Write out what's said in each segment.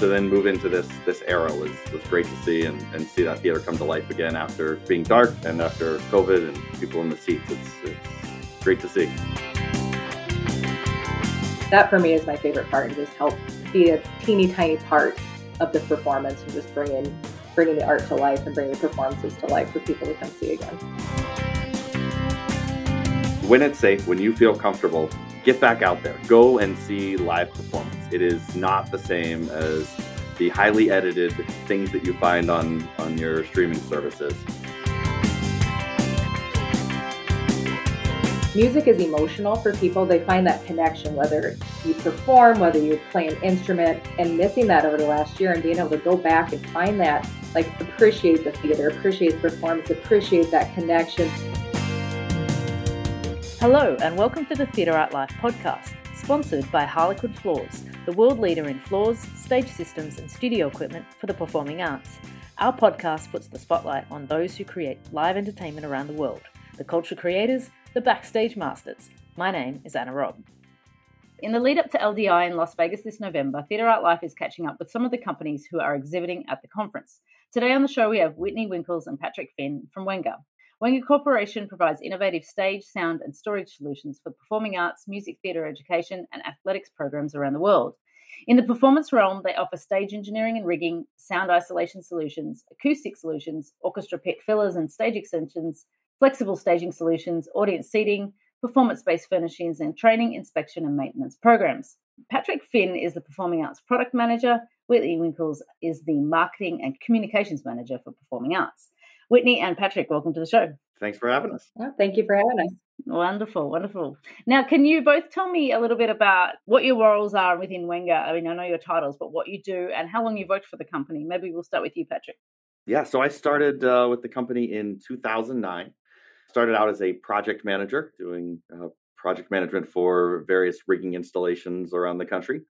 to then move into this this era was was great to see and, and see that theater come to life again after being dark and after COVID and people in the seats. It's, it's great to see. That for me is my favorite part and just help be a teeny tiny part of the performance and just bringing bringing the art to life and bringing the performances to life for people to come see again. When it's safe, when you feel comfortable, get back out there. Go and see live performance. It is not the same as the highly edited things that you find on, on your streaming services. Music is emotional for people. They find that connection, whether you perform, whether you play an instrument, and missing that over the last year and being able to go back and find that, like appreciate the theater, appreciate the performance, appreciate that connection. Hello, and welcome to the Theatre Art Life podcast, sponsored by Harlequin Floors, the world leader in floors, stage systems, and studio equipment for the performing arts. Our podcast puts the spotlight on those who create live entertainment around the world the culture creators, the backstage masters. My name is Anna Robb. In the lead up to LDI in Las Vegas this November, Theatre Art Life is catching up with some of the companies who are exhibiting at the conference. Today on the show, we have Whitney Winkles and Patrick Finn from Wenger. Wenger Corporation provides innovative stage, sound, and storage solutions for performing arts, music theatre education, and athletics programs around the world. In the performance realm, they offer stage engineering and rigging, sound isolation solutions, acoustic solutions, orchestra pit fillers and stage extensions, flexible staging solutions, audience seating, performance based furnishings, and training, inspection, and maintenance programs. Patrick Finn is the Performing Arts Product Manager. Whitney Winkles is the Marketing and Communications Manager for Performing Arts. Whitney and Patrick, welcome to the show. Thanks for having us. Oh, thank you for having us. Wonderful, wonderful. Now, can you both tell me a little bit about what your roles are within Wenger? I mean, I know your titles, but what you do and how long you've worked for the company. Maybe we'll start with you, Patrick. Yeah, so I started uh, with the company in 2009. Started out as a project manager, doing uh, project management for various rigging installations around the country.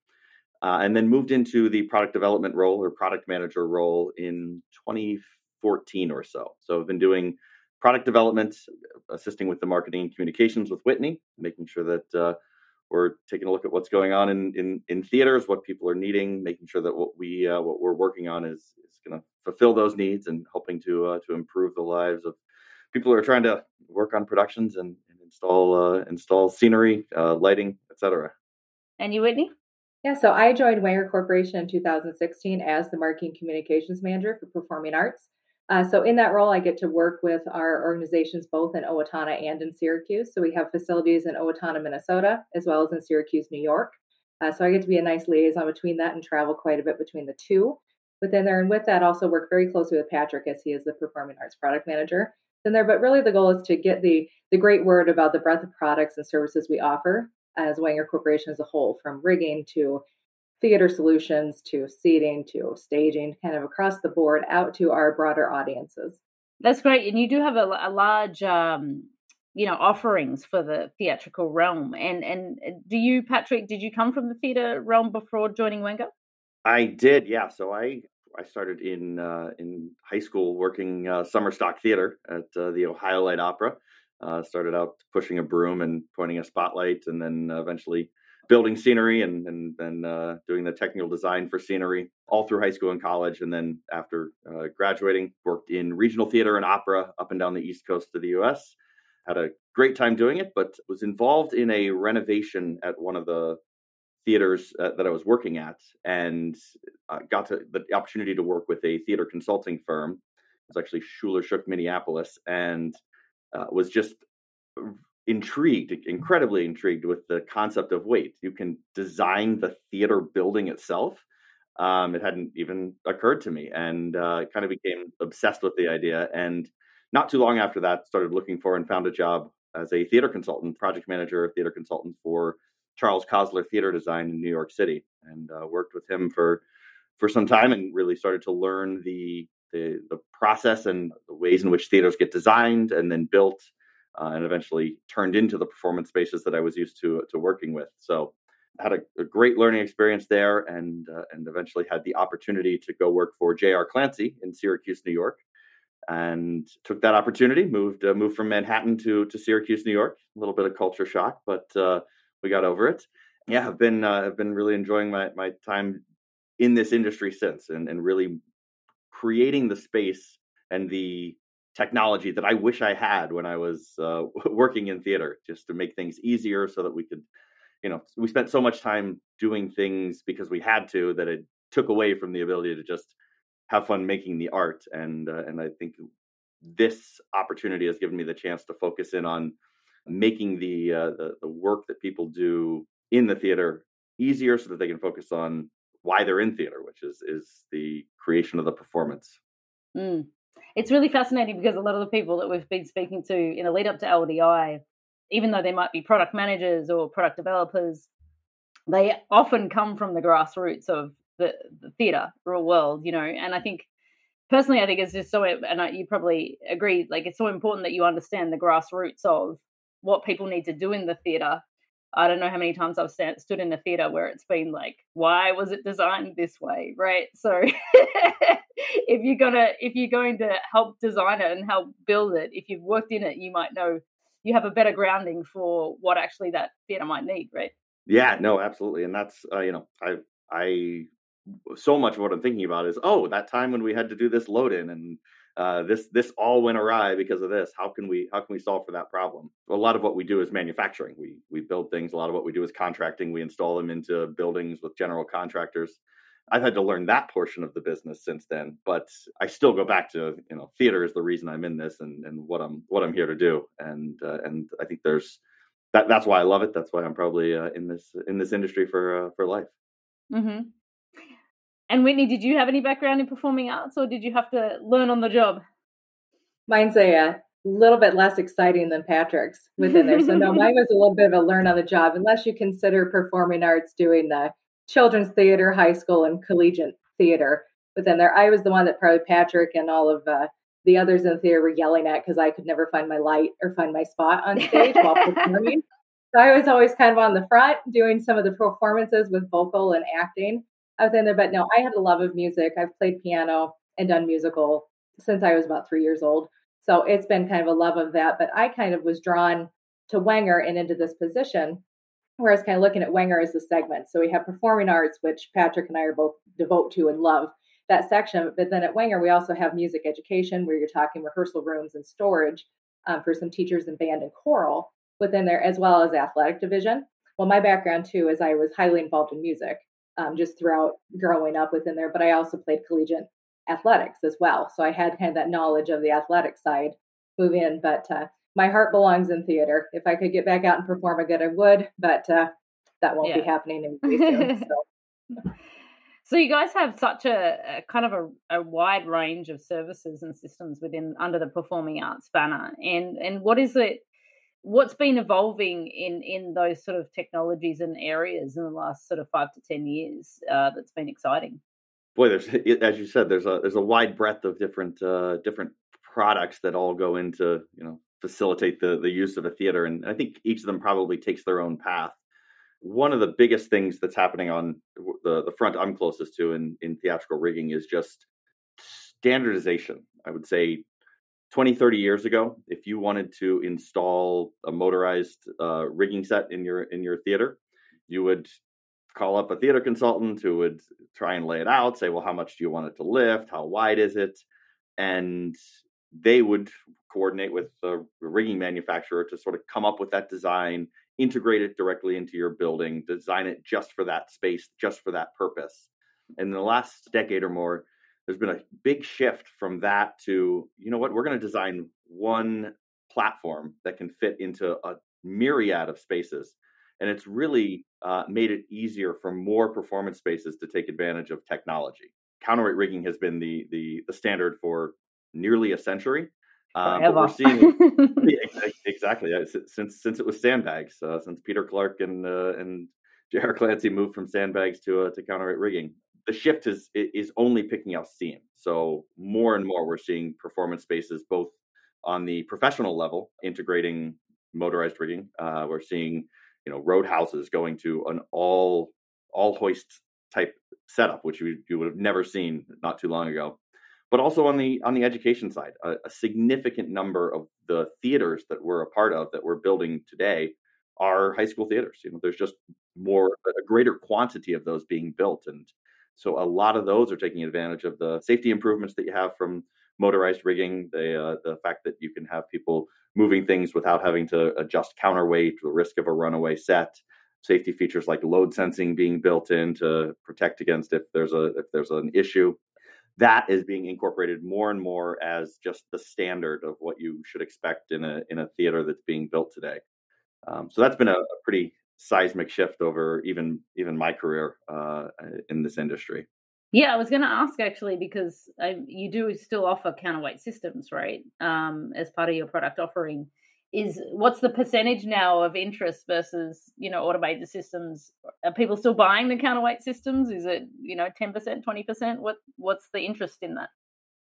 Uh, and then moved into the product development role or product manager role in 2015 14 or so. So I've been doing product development, assisting with the marketing and communications with Whitney, making sure that uh, we're taking a look at what's going on in, in, in theaters, what people are needing, making sure that what we uh, what we're working on is is going to fulfill those needs and helping to uh, to improve the lives of people who are trying to work on productions and, and install uh, install scenery, uh, lighting, etc. And you, Whitney? Yeah, so I joined Wenger Corporation in 2016 as the marketing communications manager for performing arts. Uh, so in that role, I get to work with our organizations both in Owatonna and in Syracuse. So we have facilities in Owatonna, Minnesota, as well as in Syracuse, New York. Uh, so I get to be a nice liaison between that and travel quite a bit between the two. Within there, and with that, also work very closely with Patrick as he is the performing arts product manager. In there, but really the goal is to get the the great word about the breadth of products and services we offer as Wenger Corporation as a whole, from rigging to theater solutions to seating to staging, kind of across the board out to our broader audiences. That's great, and you do have a, a large, um, you know, offerings for the theatrical realm. And and do you, Patrick? Did you come from the theater realm before joining Wenger? I did, yeah. So I I started in uh, in high school working uh, summer stock theater at uh, the Ohio Light Opera. Uh, started out pushing a broom and pointing a spotlight, and then eventually building scenery and and then uh, doing the technical design for scenery all through high school and college, and then after uh, graduating, worked in regional theater and opera up and down the east coast of the U.S. Had a great time doing it, but was involved in a renovation at one of the theaters uh, that I was working at, and uh, got to the opportunity to work with a theater consulting firm. It was actually Schuler Shook Minneapolis, and uh, was just intrigued, incredibly intrigued with the concept of weight. you can design the theater building itself. Um, it hadn't even occurred to me, and uh, kind of became obsessed with the idea. And not too long after that, started looking for and found a job as a theater consultant, project manager, theater consultant for Charles Cosler Theater Design in New York City, and uh, worked with him for for some time, and really started to learn the the, the process and the ways in which theaters get designed and then built uh, and eventually turned into the performance spaces that I was used to to working with. So had a, a, great learning experience there, and uh, and eventually had the opportunity to go work for J.R. Clancy in Syracuse, New York, and took that opportunity. moved uh, moved from Manhattan to to Syracuse, New York. A little bit of culture shock, but uh, we got over it. Yeah, I've been uh, I've been really enjoying my my time in this industry since and, and really creating the space and the technology that I wish I had when I was uh, working in theater, just to make things easier so that we could, you know, we spent so much time doing things because we had to that it took away from the ability to just have fun making the art. And uh, and I think this opportunity has given me the chance to focus in on making the, uh, the the work that people do in the theater easier, so that they can focus on why they're in theater, which is is the creation of the performance. Mm. It's really fascinating because a lot of the people that we've been speaking to in a lead up to LDI, even though they might be product managers or product developers, they often come from the grassroots of the, the theatre real world, you know. And I think personally, I think it's just so, and I, you probably agree, like it's so important that you understand the grassroots of what people need to do in the theatre I don't know how many times I've st- stood in a theater where it's been like, why was it designed this way, right? So if you're gonna if you're going to help design it and help build it, if you've worked in it, you might know you have a better grounding for what actually that theater might need, right? Yeah, no, absolutely, and that's uh, you know, I I so much of what I'm thinking about is oh, that time when we had to do this load in and uh, this this all went awry because of this. How can we how can we solve for that problem? A lot of what we do is manufacturing. We we build things. A lot of what we do is contracting. We install them into buildings with general contractors. I've had to learn that portion of the business since then, but I still go back to you know theater is the reason I'm in this and and what I'm what I'm here to do. And uh, and I think there's that that's why I love it. That's why I'm probably uh, in this in this industry for uh, for life. Mm-hmm. And Whitney, did you have any background in performing arts or did you have to learn on the job? Mine's a, a uh, little bit less exciting than Patrick's within there. So, no, mine was a little bit of a learn on the job, unless you consider performing arts doing the children's theater, high school, and collegiate theater within there. I was the one that probably Patrick and all of uh, the others in the theater were yelling at because I could never find my light or find my spot on stage while performing. So I was always kind of on the front doing some of the performances with vocal and acting within there. But no, I had a love of music. I've played piano and done musical since I was about three years old. So it's been kind of a love of that. But I kind of was drawn to Wenger and into this position, whereas kind of looking at Wenger as a segment. So we have performing arts, which Patrick and I are both devote to and love that section. But then at Wenger, we also have music education, where you're talking rehearsal rooms and storage um, for some teachers in band and choral within there, as well as athletic division. Well, my background too is I was highly involved in music um, just throughout growing up within there. But I also played collegiate athletics as well. So I had kind of that knowledge of the athletic side move in. But uh, my heart belongs in theater. If I could get back out and perform again, I would. But uh, that won't yeah. be happening anytime soon. So. So you guys have such a, a kind of a, a, wide range of services and systems within under the performing arts banner, and and what is it what's been evolving in in those sort of technologies and areas in the last sort of five to ten years uh, that's been exciting? Boy there's as you said there's a there's a wide breadth of different uh, different products that all go into you know facilitate the the use of a theater and i think each of them probably takes their own path. One of the biggest things that's happening on the the front i'm closest to in in theatrical rigging is just standardization i would say 20 30 years ago if you wanted to install a motorized uh, rigging set in your in your theater you would call up a theater consultant who would try and lay it out say well how much do you want it to lift? How wide is it? And they would coordinate with the rigging manufacturer to sort of come up with that design integrate it directly into your building design it just for that space just for that purpose. And in the last decade or more there's been a big shift from that to you know what? We're going to design one platform that can fit into a myriad of spaces. And it's really uh, made it easier for more performance spaces to take advantage of technology. Counterweight rigging has been the the, the standard for nearly a century uh, but we're seeing exactly since since it was sandbags uh, since peter clark and uh, and j.r clancy moved from sandbags to uh, to counterweight rigging the shift is is only picking up steam. So more and more we're seeing performance spaces both on the professional level integrating motorized rigging. Uh, we're seeing you know roadhouses going to an all all hoist type setup, which you, you would have never seen not too long ago. But also on the on the education side, a, a significant number of the theaters that we're a part of that we're building today are high school theaters. You know, there's just more a greater quantity of those being built, and So a lot of those are taking advantage of the safety improvements that you have from motorized rigging, the uh, the fact that you can have people moving things without having to adjust counterweight, the risk of a runaway set, safety features like load sensing being built in to protect against if there's a if there's an issue. That is being incorporated more and more as just the standard of what you should expect in a in a theater that's being built today. Um, so that's been a, a, pretty seismic shift over even even my career uh, in this industry. Yeah, I was going to ask actually because I, you do still offer counterweight systems, right? Um, as part of your product offering, is what's the percentage now of interest versus you know automated systems? Are people still buying the counterweight systems? Is it you know ten percent, twenty percent? What what's the interest in that?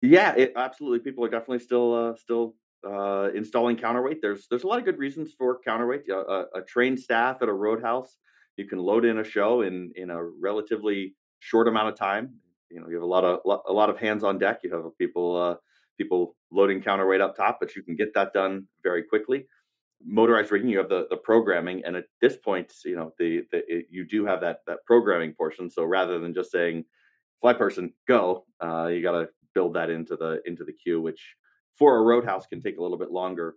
Yeah, it, absolutely. People are definitely still uh, still uh, installing counterweight. There's there's a lot of good reasons for counterweight. A, a, trained staff at a roadhouse, you can load in a show in in a relatively short amount of time. You know, you have a lot of a lot of hands on deck. You have people uh, people loading counterweight up top, but you can get that done very quickly. Motorized rigging, you have the the programming, and at this point, you know the, the it, you do have that that programming portion. So rather than just saying fly person go, uh, you got to build that into the into the queue, which for a roadhouse can take a little bit longer.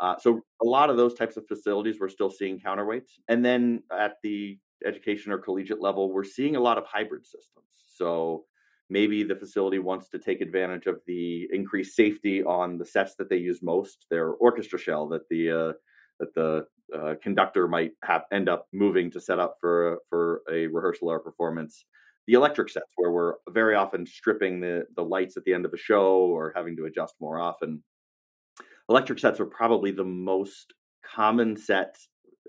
Uh, so a lot of those types of facilities we're still seeing counterweights, and then at the education or collegiate level, we're seeing a lot of hybrid systems. So maybe the facility wants to take advantage of the increased safety on the sets that they use most, their orchestra shell that the uh, that the uh, conductor might have end up moving to set up for for a rehearsal or performance. The electric sets, where we're very often stripping the the lights at the end of a show or having to adjust more often. Electric sets are probably the most common set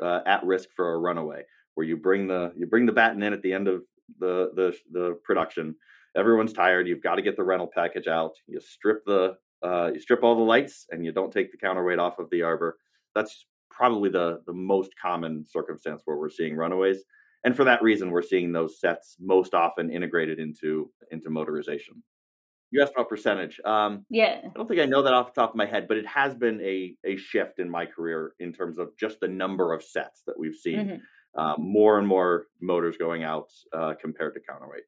uh, at risk for a runaway where you bring the you bring the batten in at the end of the the the production. Everyone's tired. You've got to get the rental package out. You strip the uh, you strip all the lights and you don't take the counterweight off of the arbor. That's probably the the most common circumstance where we're seeing runaways. And for that reason, we're seeing those sets most often integrated into into motorization. You asked about percentage. Um, yeah, I don't think I know that off the top of my head, but it has been a a shift in my career in terms of just the number of sets that we've seen. Mm-hmm uh, more and more motors going out uh, compared to counterweight.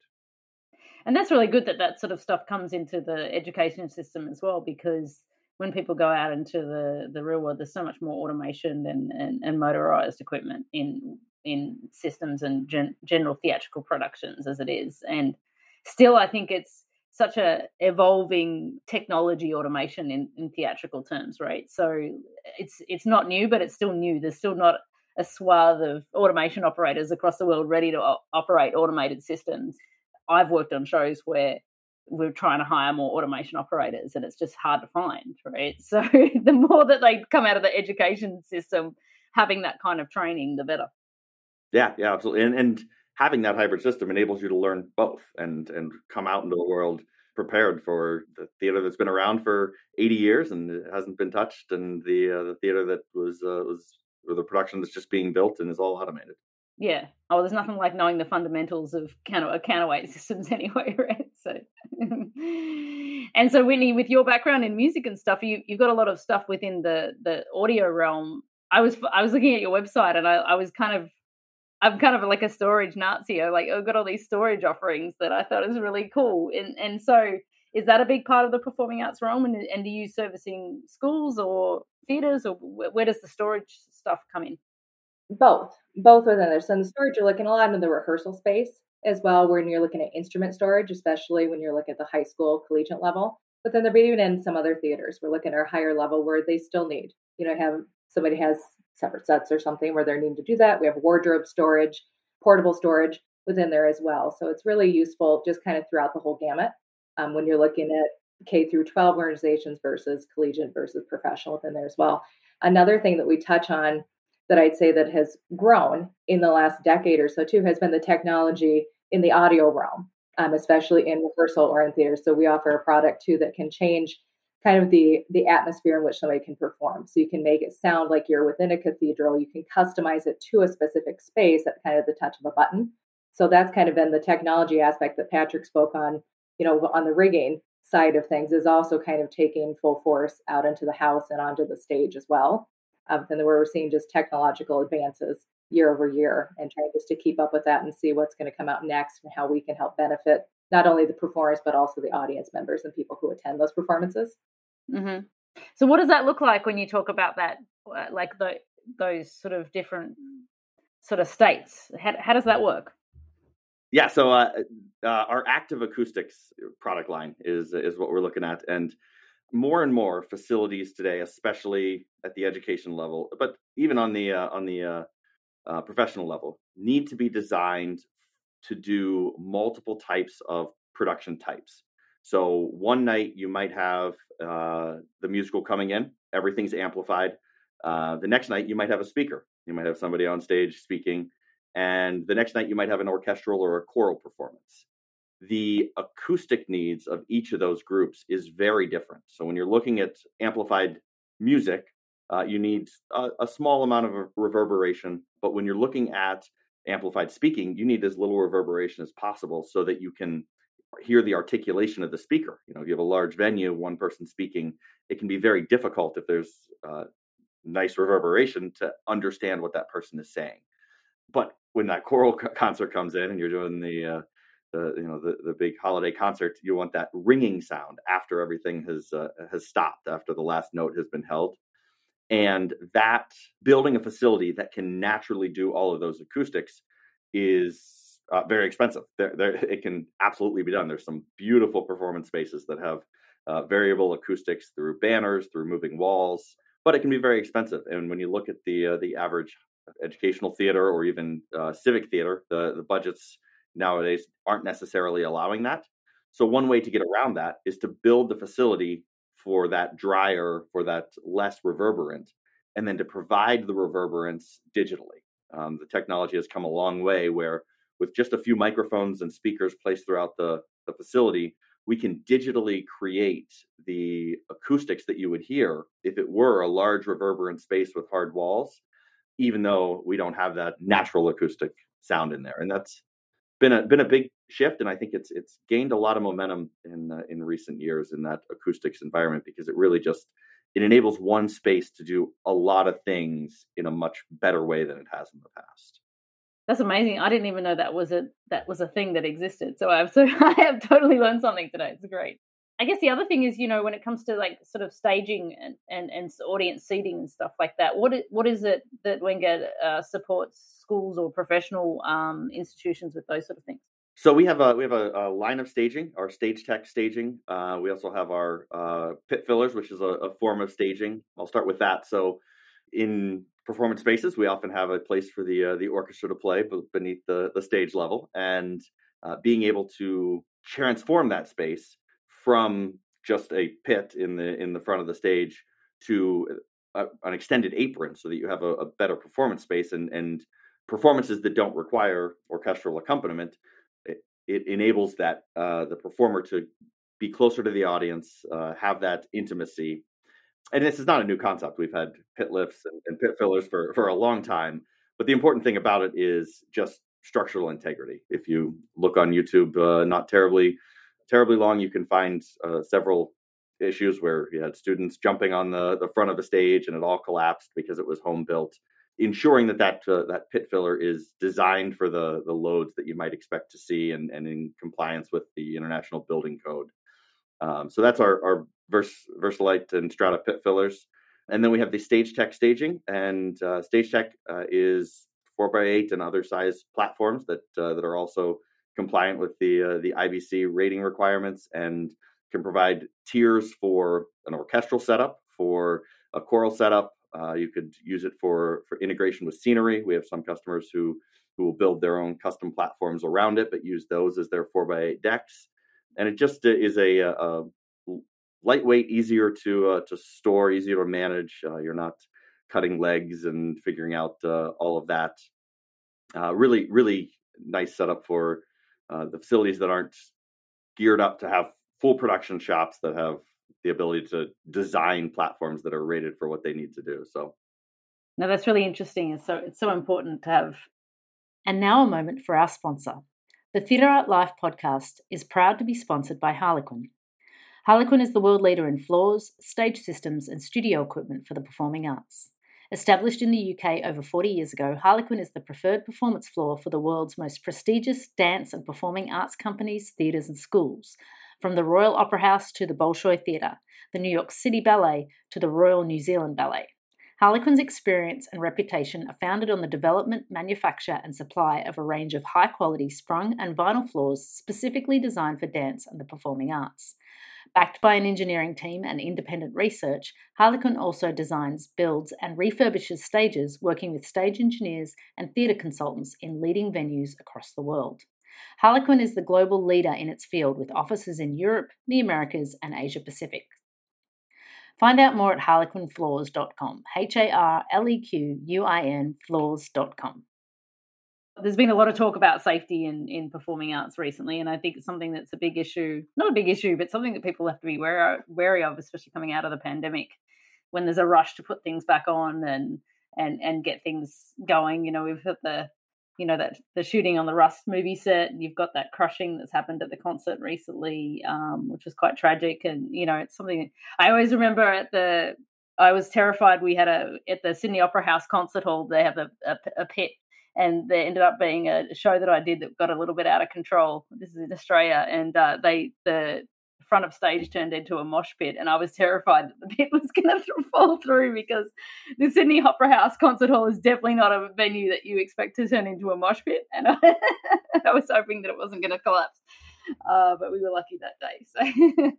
And that's really good that that sort of stuff comes into the education system as well, because when people go out into the, the real world, there's so much more automation and, and, and motorized equipment in in systems and gen, general theatrical productions as it is. And still, I think it's such a evolving technology automation in, in theatrical terms, right? So it's it's not new, but it's still new. There's still not a swath of automation operators across the world ready to operate automated systems. I've worked on shows where we're trying to hire more automation operators and it's just hard to find, right? So the more that they come out of the education system having that kind of training, the better. Yeah, yeah, absolutely. And and having that hybrid system enables you to learn both and and come out into the world prepared for the theater that's been around for 80 years and hasn't been touched and the uh, the theater that was uh, was or the production that's just being built and is all automated. Yeah. Oh, there's nothing like knowing the fundamentals of counter counterweight systems anyway, right? So, and so Whitney, with your background in music and stuff, you you've got a lot of stuff within the the audio realm. I was I was looking at your website and I, I was kind of I'm kind of like a storage Nazi. I like I've got all these storage offerings that I thought was really cool. And and so is that a big part of the performing arts realm? And and do you servicing schools or theaters, or where does the storage stuff come in? Both, both within there. So in the storage, you're looking a lot in the rehearsal space as well, when you're looking at instrument storage, especially when you're looking at the high school collegiate level. But then they're even in some other theaters. We're looking at a higher level where they still need, you know, have somebody has separate sets or something where they're needing to do that. We have wardrobe storage, portable storage within there as well. So it's really useful just kind of throughout the whole gamut um, when you're looking at K through 12 organizations versus collegiate versus professional within there as well. Another thing that we touch on that I'd say that has grown in the last decade or so too has been the technology in the audio realm, um, especially in rehearsal or in theater. So we offer a product too that can change kind of the the atmosphere in which somebody can perform. So you can make it sound like you're within a cathedral. You can customize it to a specific space at kind of the touch of a button. So that's kind of been the technology aspect that Patrick spoke on, you know, on the rigging side of things is also kind of taking full force out into the house and onto the stage as well. Um, and where we're seeing just technological advances year over year and trying just to keep up with that and see what's going to come out next and how we can help benefit not only the performers but also the audience members and people who attend those performances. Mm-hmm. So, what does that look like when you talk about that, uh, like the, those sort of different sort of states? How, how does that work? Yeah, so uh, uh, our active acoustics product line is is what we're looking at, and more and more facilities today, especially at the education level, but even on the uh, on the uh, uh, professional level, need to be designed to do multiple types of production types. So one night you might have uh, the musical coming in, everything's amplified. Uh, the next night you might have a speaker. You might have somebody on stage speaking, and the next night you might have an orchestral or a choral performance the acoustic needs of each of those groups is very different. So when you're looking at amplified music, uh, you need a, a, small amount of reverberation. But when you're looking at amplified speaking, you need as little reverberation as possible so that you can hear the articulation of the speaker. You know, if you have a large venue, one person speaking, it can be very difficult if there's uh, nice reverberation to understand what that person is saying. But when that choral concert comes in and you're doing the uh, you know the, the big holiday concert you want that ringing sound after everything has uh, has stopped after the last note has been held. And that building a facility that can naturally do all of those acoustics is uh, very expensive. There, there, it can absolutely be done. There's some beautiful performance spaces that have uh, variable acoustics through banners through moving walls but it can be very expensive. And when you look at the uh, the average educational theater or even uh, civic theater the the budgets nowadays aren't necessarily allowing that. So one way to get around that is to build the facility for that drier, for that less reverberant, and then to provide the reverberance digitally. Um, the technology has come a long way where with just a few microphones and speakers placed throughout the, the facility, we can digitally create the acoustics that you would hear if it were a large reverberant space with hard walls, even though we don't have that natural acoustic sound in there. And that's been a been a big shift, and I think it's it's gained a lot of momentum in uh, in recent years in that acoustics environment because it really just it enables one space to do a lot of things in a much better way than it has in the past. That's amazing. I didn't even know that was a that was a thing that existed. So I've so I have totally learned something today. It's great. I guess the other thing is, you know, when it comes to like sort of staging and, and, and audience seating and stuff like that, what is, what is it that Wenger uh, supports schools or professional um, institutions with those sort of things? So we have a we have a, a line of staging, our stage tech staging. Uh, we also have our uh, pit fillers, which is a, a, form of staging. I'll start with that. So in performance spaces, we often have a place for the uh, the orchestra to play beneath the the stage level, and uh, being able to transform that space from just a pit in the in the front of the stage to a, an extended apron so that you have a, a, better performance space and and performances that don't require orchestral accompaniment it, it enables that uh, the performer to be closer to the audience uh, have that intimacy. And this is not a new concept. We've had pit lifts and, and pit fillers for for a long time but the important thing about it is just structural integrity. If you look on youtube uh, not terribly terribly long. You can find uh, several issues where you had students jumping on the, the front of the stage and it all collapsed because it was home built. Ensuring that that, uh, that pit filler is designed for the, the loads that you might expect to see and, and in compliance with the International Building Code. Um, so that's our, our Vers, Versalite and Strata pit fillers. And then we have the StageTek staging, and uh, StageTek uh, is four by eight and other size platforms that uh, that are also compliant with the uh, the IBC rating requirements and can provide tiers for an orchestral setup, for a choral setup. Uh, you could use it for for integration with scenery. We have some customers who who will build their own custom platforms around it, but use those as their four by eight decks. And it just uh, is a, a, a lightweight, easier to uh, to store, easier to manage. Uh, you're not cutting legs and figuring out uh, all of that. Uh, really, really nice setup for uh, the facilities that aren't geared up to have full production shops that have the ability to design platforms that are rated for what they need to do. So, no, that's really interesting. It's so it's so important to have. And now a moment for our sponsor. The Theatre Art Life podcast is proud to be sponsored by Harlequin. Harlequin is the world leader in floors, stage systems, and studio equipment for the performing arts. Established in the UK over 40 years ago, Harlequin is the preferred performance floor for the world's most prestigious dance and performing arts companies, theatres, and schools. From the Royal Opera House to the Bolshoi Theatre, the New York City Ballet to the Royal New Zealand Ballet. Harlequin's experience and reputation are founded on the development, manufacture, and supply of a range of high quality sprung and vinyl floors specifically designed for dance and the performing arts. Backed by an engineering team and independent research, Harlequin also designs, builds, and refurbishes stages, working with stage engineers and theatre consultants in leading venues across the world. Harlequin is the global leader in its field with offices in Europe, the Americas, and Asia Pacific. Find out more at harlequinfloors.com, H A R L E Q U I N floors.com. There's been a lot of talk about safety in, in performing arts recently, and I think it's something that's a big issue. Not a big issue, but something that people have to be wary, wary of, especially coming out of the pandemic when there's a rush to put things back on and and and get things going. You know, we've had the you know that the shooting on the Rust movie set. You've got that crushing that's happened at the concert recently, um, which was quite tragic. And you know, it's something I always remember at the. I was terrified. We had a at the Sydney Opera House concert hall. They have a, a, a pit, and there ended up being a show that I did that got a little bit out of control. This is in Australia, and uh, they the front of stage turned into a mosh pit, and I was terrified that the pit was going to fall through because the Sydney Opera House concert hall is definitely not a venue that you expect to turn into a mosh pit, and I, I was hoping that it wasn't going to collapse, uh, but we were lucky that day. So,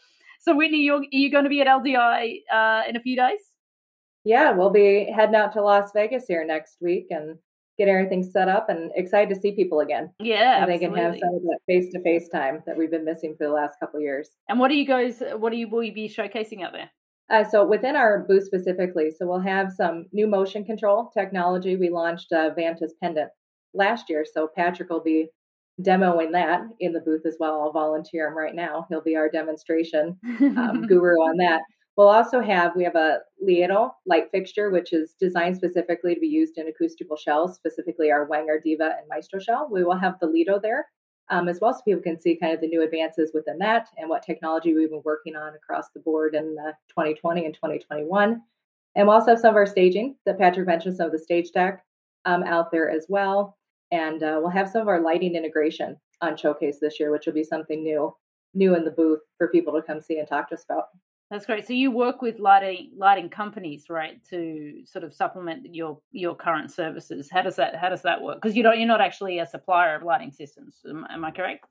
so Whitney, you're, are you going to be at LDI uh, in a few days? Yeah, we'll be heading out to Las Vegas here next week, and get everything set up and excited to see people again. Yeah, and they can have some of that face to face time that we've been missing for the last couple years. And what are you guys? What are you will you be showcasing out there? Uh, so within our booth specifically, so we'll have some new motion control technology. We launched uh, Vantus Pendant last year, so Patrick will be demoing that in the booth as well. I'll volunteer him right now. He'll be our demonstration um, guru on that. We'll also have, we have a Lieto light fixture, which is designed specifically to be used in acoustical shells, specifically our Wenger Diva and Maestro shell. We will have the Lieto there um, as well, so people can see kind of the new advances within that and what technology we've been working on across the board in uh, 2020 and 2021. And we'll also have some of our staging that Patrick mentioned, some of the stage deck um, out there as well. And uh, we'll have some of our lighting integration on Showcase this year, which will be something new, new in the booth for people to come see and talk to us about. That's great. So you work with lighting lighting companies, right, to sort of supplement your your current services. How does that how does that work? Because you don't you're not actually a supplier of lighting systems. Am, am I correct?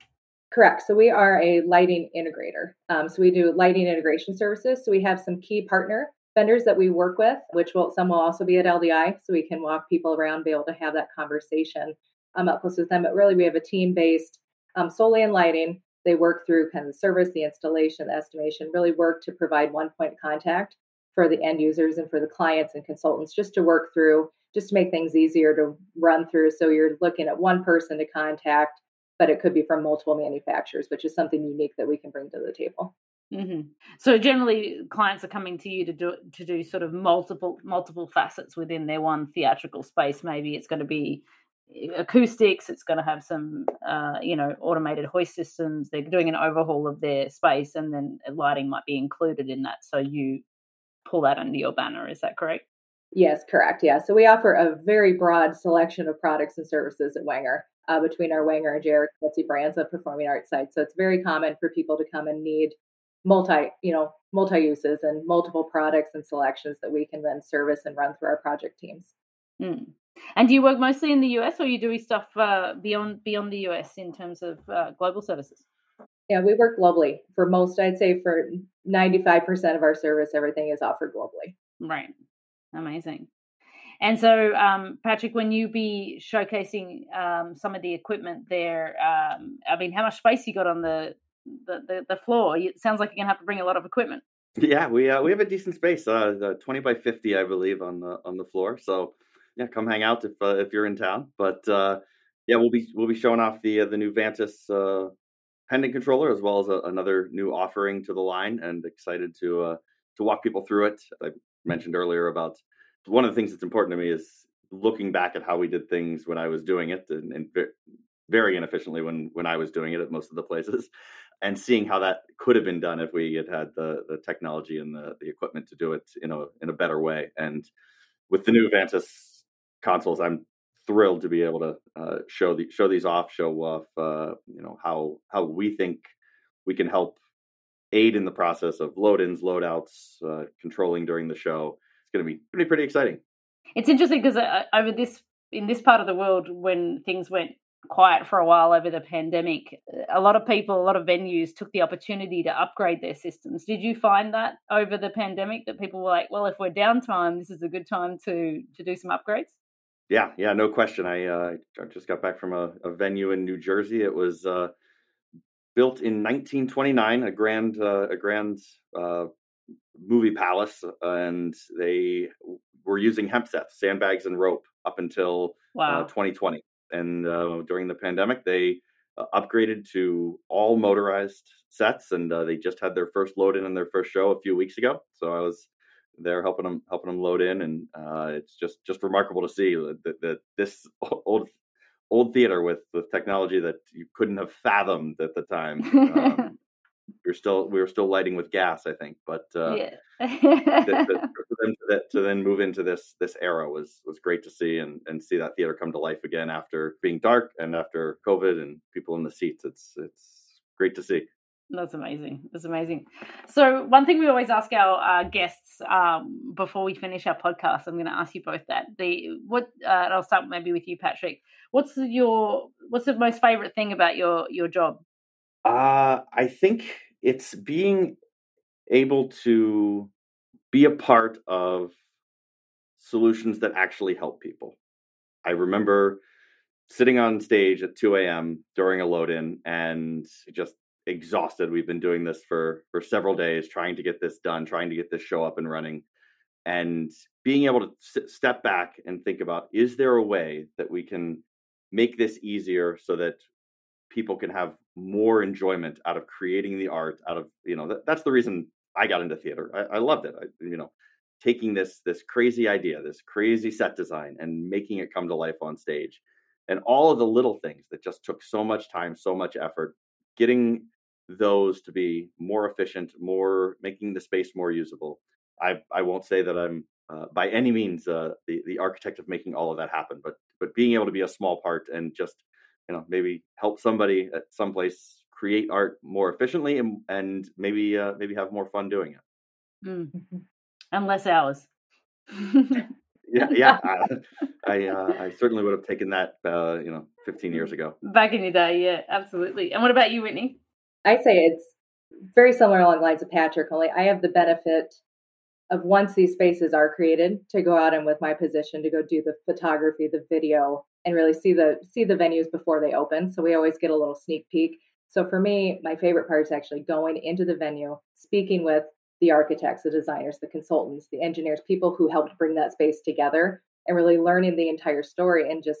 Correct. So we are a lighting integrator. Um, so we do lighting integration services. So we have some key partner vendors that we work with, which will some will also be at LDI, so we can walk people around, be able to have that conversation um, up close with them. But really, we have a team based um, solely in lighting they work through kind of the service, the installation, the estimation, really work to provide one point contact for the end users and for the clients and consultants just to work through, just to make things easier to run through. So you're looking at one person to contact, but it could be from multiple manufacturers, which is something unique that we can bring to the table. Mm-hmm. So generally, clients are coming to you to do to do sort of multiple multiple facets within their one theatrical space. Maybe it's going to be acoustics. It's going to have some, uh, you know, automated hoist systems. They're doing an overhaul of their space, and then lighting might be included in that. So you pull that under your banner. Is that correct? Yes, correct. Yeah. So we offer a very broad selection of products and services at Wenger. uh, between our Wenger and J.R. Clancy brands of performing arts sites. So it's very common for people to come and need multi, you know, multi uses and multiple products and selections that we can then service and run through our project teams. Mm. And do you work mostly in the US, or are you doing stuff uh, beyond beyond the US in terms of uh, global services? Yeah, we work globally for most. I'd say for ninety five percent of our service, everything is offered globally. Right, amazing. And so, um, Patrick, when you be showcasing um, some of the equipment there, um, I mean, how much space you got on the the, the, the floor? It sounds like you're gonna have to bring a lot of equipment. Yeah, we uh, we have a decent space, uh, twenty by fifty, I believe, on the on the floor. So yeah, come hang out if uh, if you're in town. But uh, yeah, we'll be we'll be showing off the uh, the new Vantus uh, pendant controller as well as a, another new offering to the line, and excited to uh, to walk people through it. I mentioned earlier about one of the things that's important to me is looking back at how we did things when I was doing it, and, and very inefficiently when when I was doing it at most of the places, and seeing how that could have been done if we had had the the technology and the the equipment to do it in a in a better way. And with the new Vantus consoles, I'm thrilled to be able to uh, show the show these off, show off uh, you know how how we think we can help aid in the process of load-ins, load-outs, uh, controlling during the show. It's going to be be pretty exciting. It's interesting because uh, over this in this part of the world, when things went quiet for a while over the pandemic, a lot of people, a lot of venues took the opportunity to upgrade their systems. Did you find that over the pandemic that people were like, well, if we're downtime, this is a good time to to do some upgrades? Yeah, yeah, no question. I uh, I just got back from a, a venue in New Jersey. It was uh, built in 1929, a grand uh, a grand uh, movie palace, and they were using hemp sets, sandbags, and rope up until uh, wow. 2020 and uh, during the pandemic, they uh, upgraded to all motorized sets, and uh, they just had their first load in and their first show a few weeks ago. So I was there helping them helping them load in, and uh, it's just just remarkable to see that, that this old old theater with with technology that you couldn't have fathomed at the time. Um, we are still we were still lighting with gas, I think. But uh, yeah. for them to, to, then move into this this era was was great to see and and see that theater come to life again after being dark and after COVID and people in the seats. It's it's great to see. That's amazing. That's amazing. So, one thing we always ask our uh, guests um, before we finish our podcast, I'm going to ask you both that. The what? Uh, I'll start maybe with you, Patrick. What's your What's the most favorite thing about your your job? Uh, I think it's being able to be a part of solutions that actually help people. I remember sitting on stage at 2 a.m. during a load in and just exhausted. We've been doing this for for several days, trying to get this done, trying to get this show up and running, and being able to s- step back and think about: is there a way that we can make this easier so that people can have more enjoyment out of creating the art out of you know that, that's the reason i got into theater. I, I, loved it. I, you know taking this this crazy idea this crazy set design and making it come to life on stage. And all of the little things that just took so much time so much effort getting those to be more efficient more making the space more usable. I i won't say that i'm uh, by any means uh, the the architect of making all of that happen but but being able to be a small part and just you know maybe help somebody at some place create art more efficiently and, and maybe uh, maybe have more fun doing it. Mm. and less hours. Yeah yeah I I, uh, I, certainly would have taken that uh, you know 15 years ago. Back in your day yeah absolutely. And what about you whitney i say it's very similar along the lines of patrick only i have the benefit of once these spaces are created to go out and with my position to go do the photography the video and really see the see the venues before they open. So we always get a little sneak peek. So for me, my favorite part is actually going into the venue, speaking with the architects, the designers, the consultants, the engineers, people who helped bring that space together and really learning the entire story and just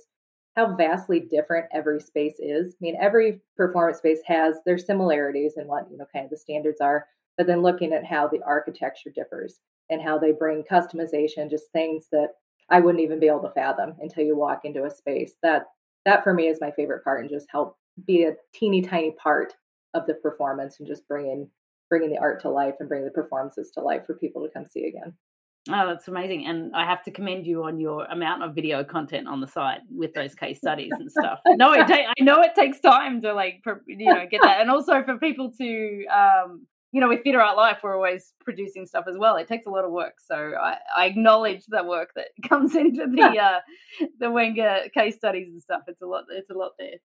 how vastly different every space is. I mean, every performance space has their similarities and what, you know, kind of the standards are, but then looking at how the architecture differs and how they bring customization, just things that I wouldn't even be able to fathom until you walk into a space. That that for me is my favorite part and just help be a teeny tiny part of the performance and just bringing bringing the art to life and bringing the performances to life for people to come see again. Oh, that's amazing. And I have to commend you on your amount of video content on the site with those case studies and stuff. no, it ta- I know it takes time to like, you know, get that. And also for people to, um, you know, with Theatre Art Life, we're always producing stuff as well. It takes a lot of work, so I, I acknowledge the work that comes into the uh, the Wenger case studies and stuff. It's a lot. It's a lot there.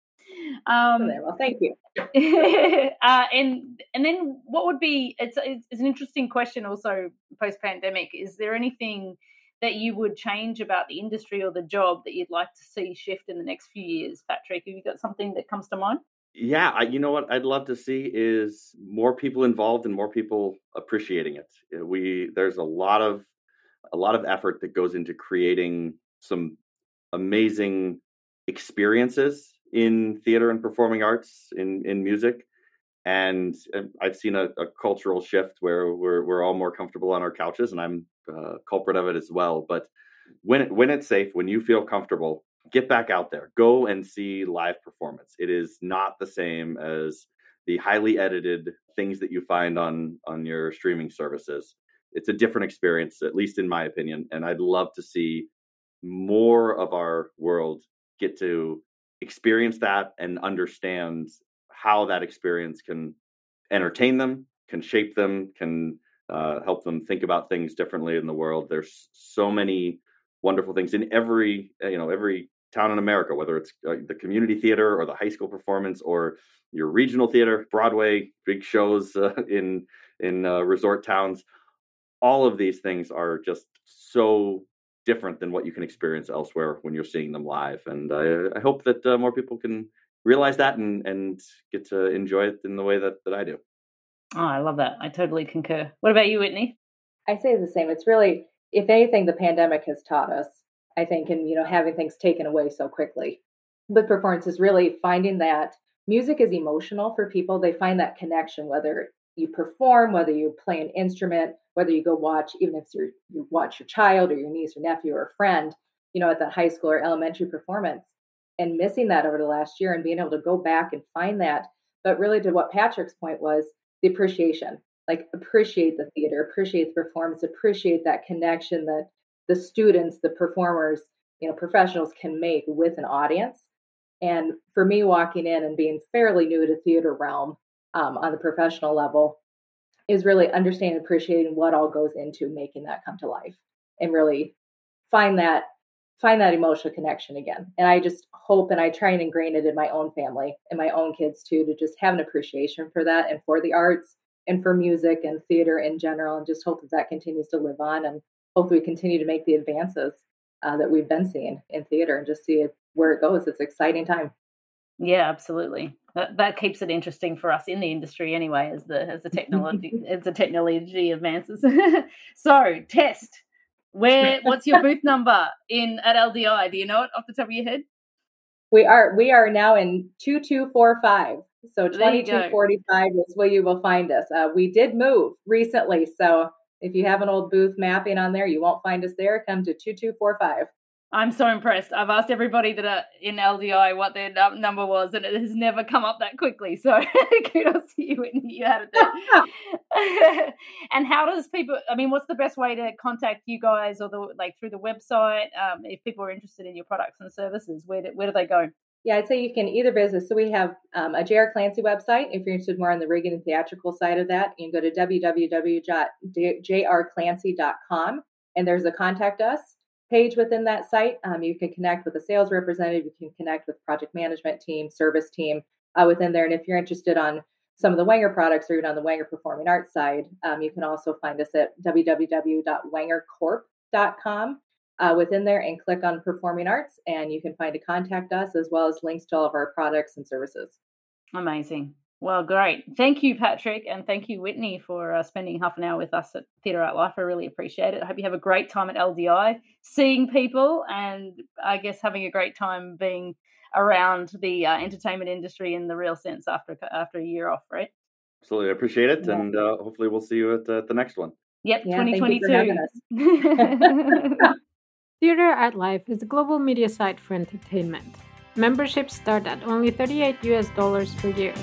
Um, well, thank you. uh, and and then what would be? It's it's an interesting question. Also, post pandemic, is there anything that you would change about the industry or the job that you'd like to see shift in the next few years, Patrick? Have you got something that comes to mind? Yeah I, you know what i'd love to see is more people involved and more people appreciating it. Uh, we there's a lot of a lot of effort that goes into creating some amazing experiences in theater and performing arts in in music and i've seen a, a cultural shift where we're we're all more comfortable on our couches and i'm a culprit of it as well but when it, when it's safe when you feel comfortable get back out there. Go and see live performance. It is not the same as the highly edited things that you find on on your streaming services. it's a different experience, at least in my opinion. And I'd love to see more of our world get to experience that and understand how that experience can entertain them, can shape them, can uh, help them think about things differently in the world. There's so many wonderful things in every you know every town in America, whether it's uh, the community theater or the high school performance or your regional theater, Broadway, big shows uh, in in uh, resort towns. All of these things are just so different than what you can experience elsewhere when you're seeing them live. And I, I hope that uh, more people can realize that and and get to enjoy it in the way that that I do. Oh, I love that. I totally concur. What about you, Whitney? I say the same. It's really, if anything, the pandemic has taught us I think, and you know, having things taken away so quickly. With performance is really finding that music is emotional for people. They find that connection, whether you perform, whether you play an instrument, whether you go watch, even if you're, you watch your child or your niece or nephew or friend, you know, at that high school or elementary performance, and missing that over the last year and being able to go back and find that. But really, to what Patrick's point was, the appreciation, like appreciate the theater, appreciate the performance, appreciate that connection that the students, the performers, you know, professionals can make with an audience. And for me, walking in and being fairly new to theater realm um, on the professional level is really understanding, appreciating what all goes into making that come to life, and really find that find that emotional connection again. And I just hope and I try and ingrain it in my own family and my own kids too to just have an appreciation for that and for the arts and for music and theater in general, and just hope that that continues to live on and hopefully continue to make the advances uh, that we've been seeing in theater and just see it, where it goes. It's an exciting time. Yeah, absolutely. That, that keeps it interesting for us in the industry anyway, as the as the technology as the technology advances. so, test. Where what's your booth number in at LDI? Do you know it off the top of your head? We are we are now in two two four five. So twenty two forty five is where you will find us. Uh, we did move recently, so if you have an old booth mapping on there, you won't find us there. Come to 2245. I'm so impressed. I've asked everybody that are in LDI what their number was, and it has never come up that quickly. So kudos to you, you had it there. and how does people? I mean, what's the best way to contact you guys, or the like through the website? Um, if people are interested in your products and services, where do, where do they go? Yeah, I'd say you can either business. So we have um, a JR Clancy website. If you're interested more on the rigging and theatrical side of that, you can go to www.jrclancy.com and there's a contact us page within that site. Um, you can connect with a sales representative. You can connect with project management team, service team uh, within there. And if you're interested on some of the Wenger products or even on the Wenger Performing Arts side, um, you can also find us at www.wengercorp.com uh, within there and click on Performing Arts, and you can find to contact us as well as links to all of our products and services. Amazing. Well, great. Thank you, Patrick, and thank you, Whitney, for uh, spending half an hour with us at Theatre Art Life. I really appreciate it. I hope you have a great time at LDI, seeing people, and I guess having a great time being around the uh, entertainment industry in the real sense after after a year off, right? Absolutely, I appreciate it, yeah. and uh, hopefully we'll see you at the, the next one. Yep, yeah, 2022. Theatre Art Life is a global media site for entertainment. Memberships start at only 38 US dollars per year.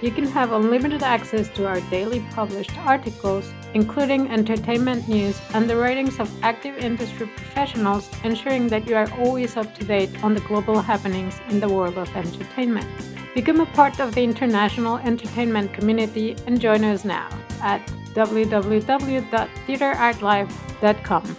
You can have unlimited access to our daily published articles, including entertainment news and the writings of active industry professionals, ensuring that you are always up to date on the global happenings in the world of entertainment. Become a part of the international entertainment community and join us now at www.theatreartlife.com.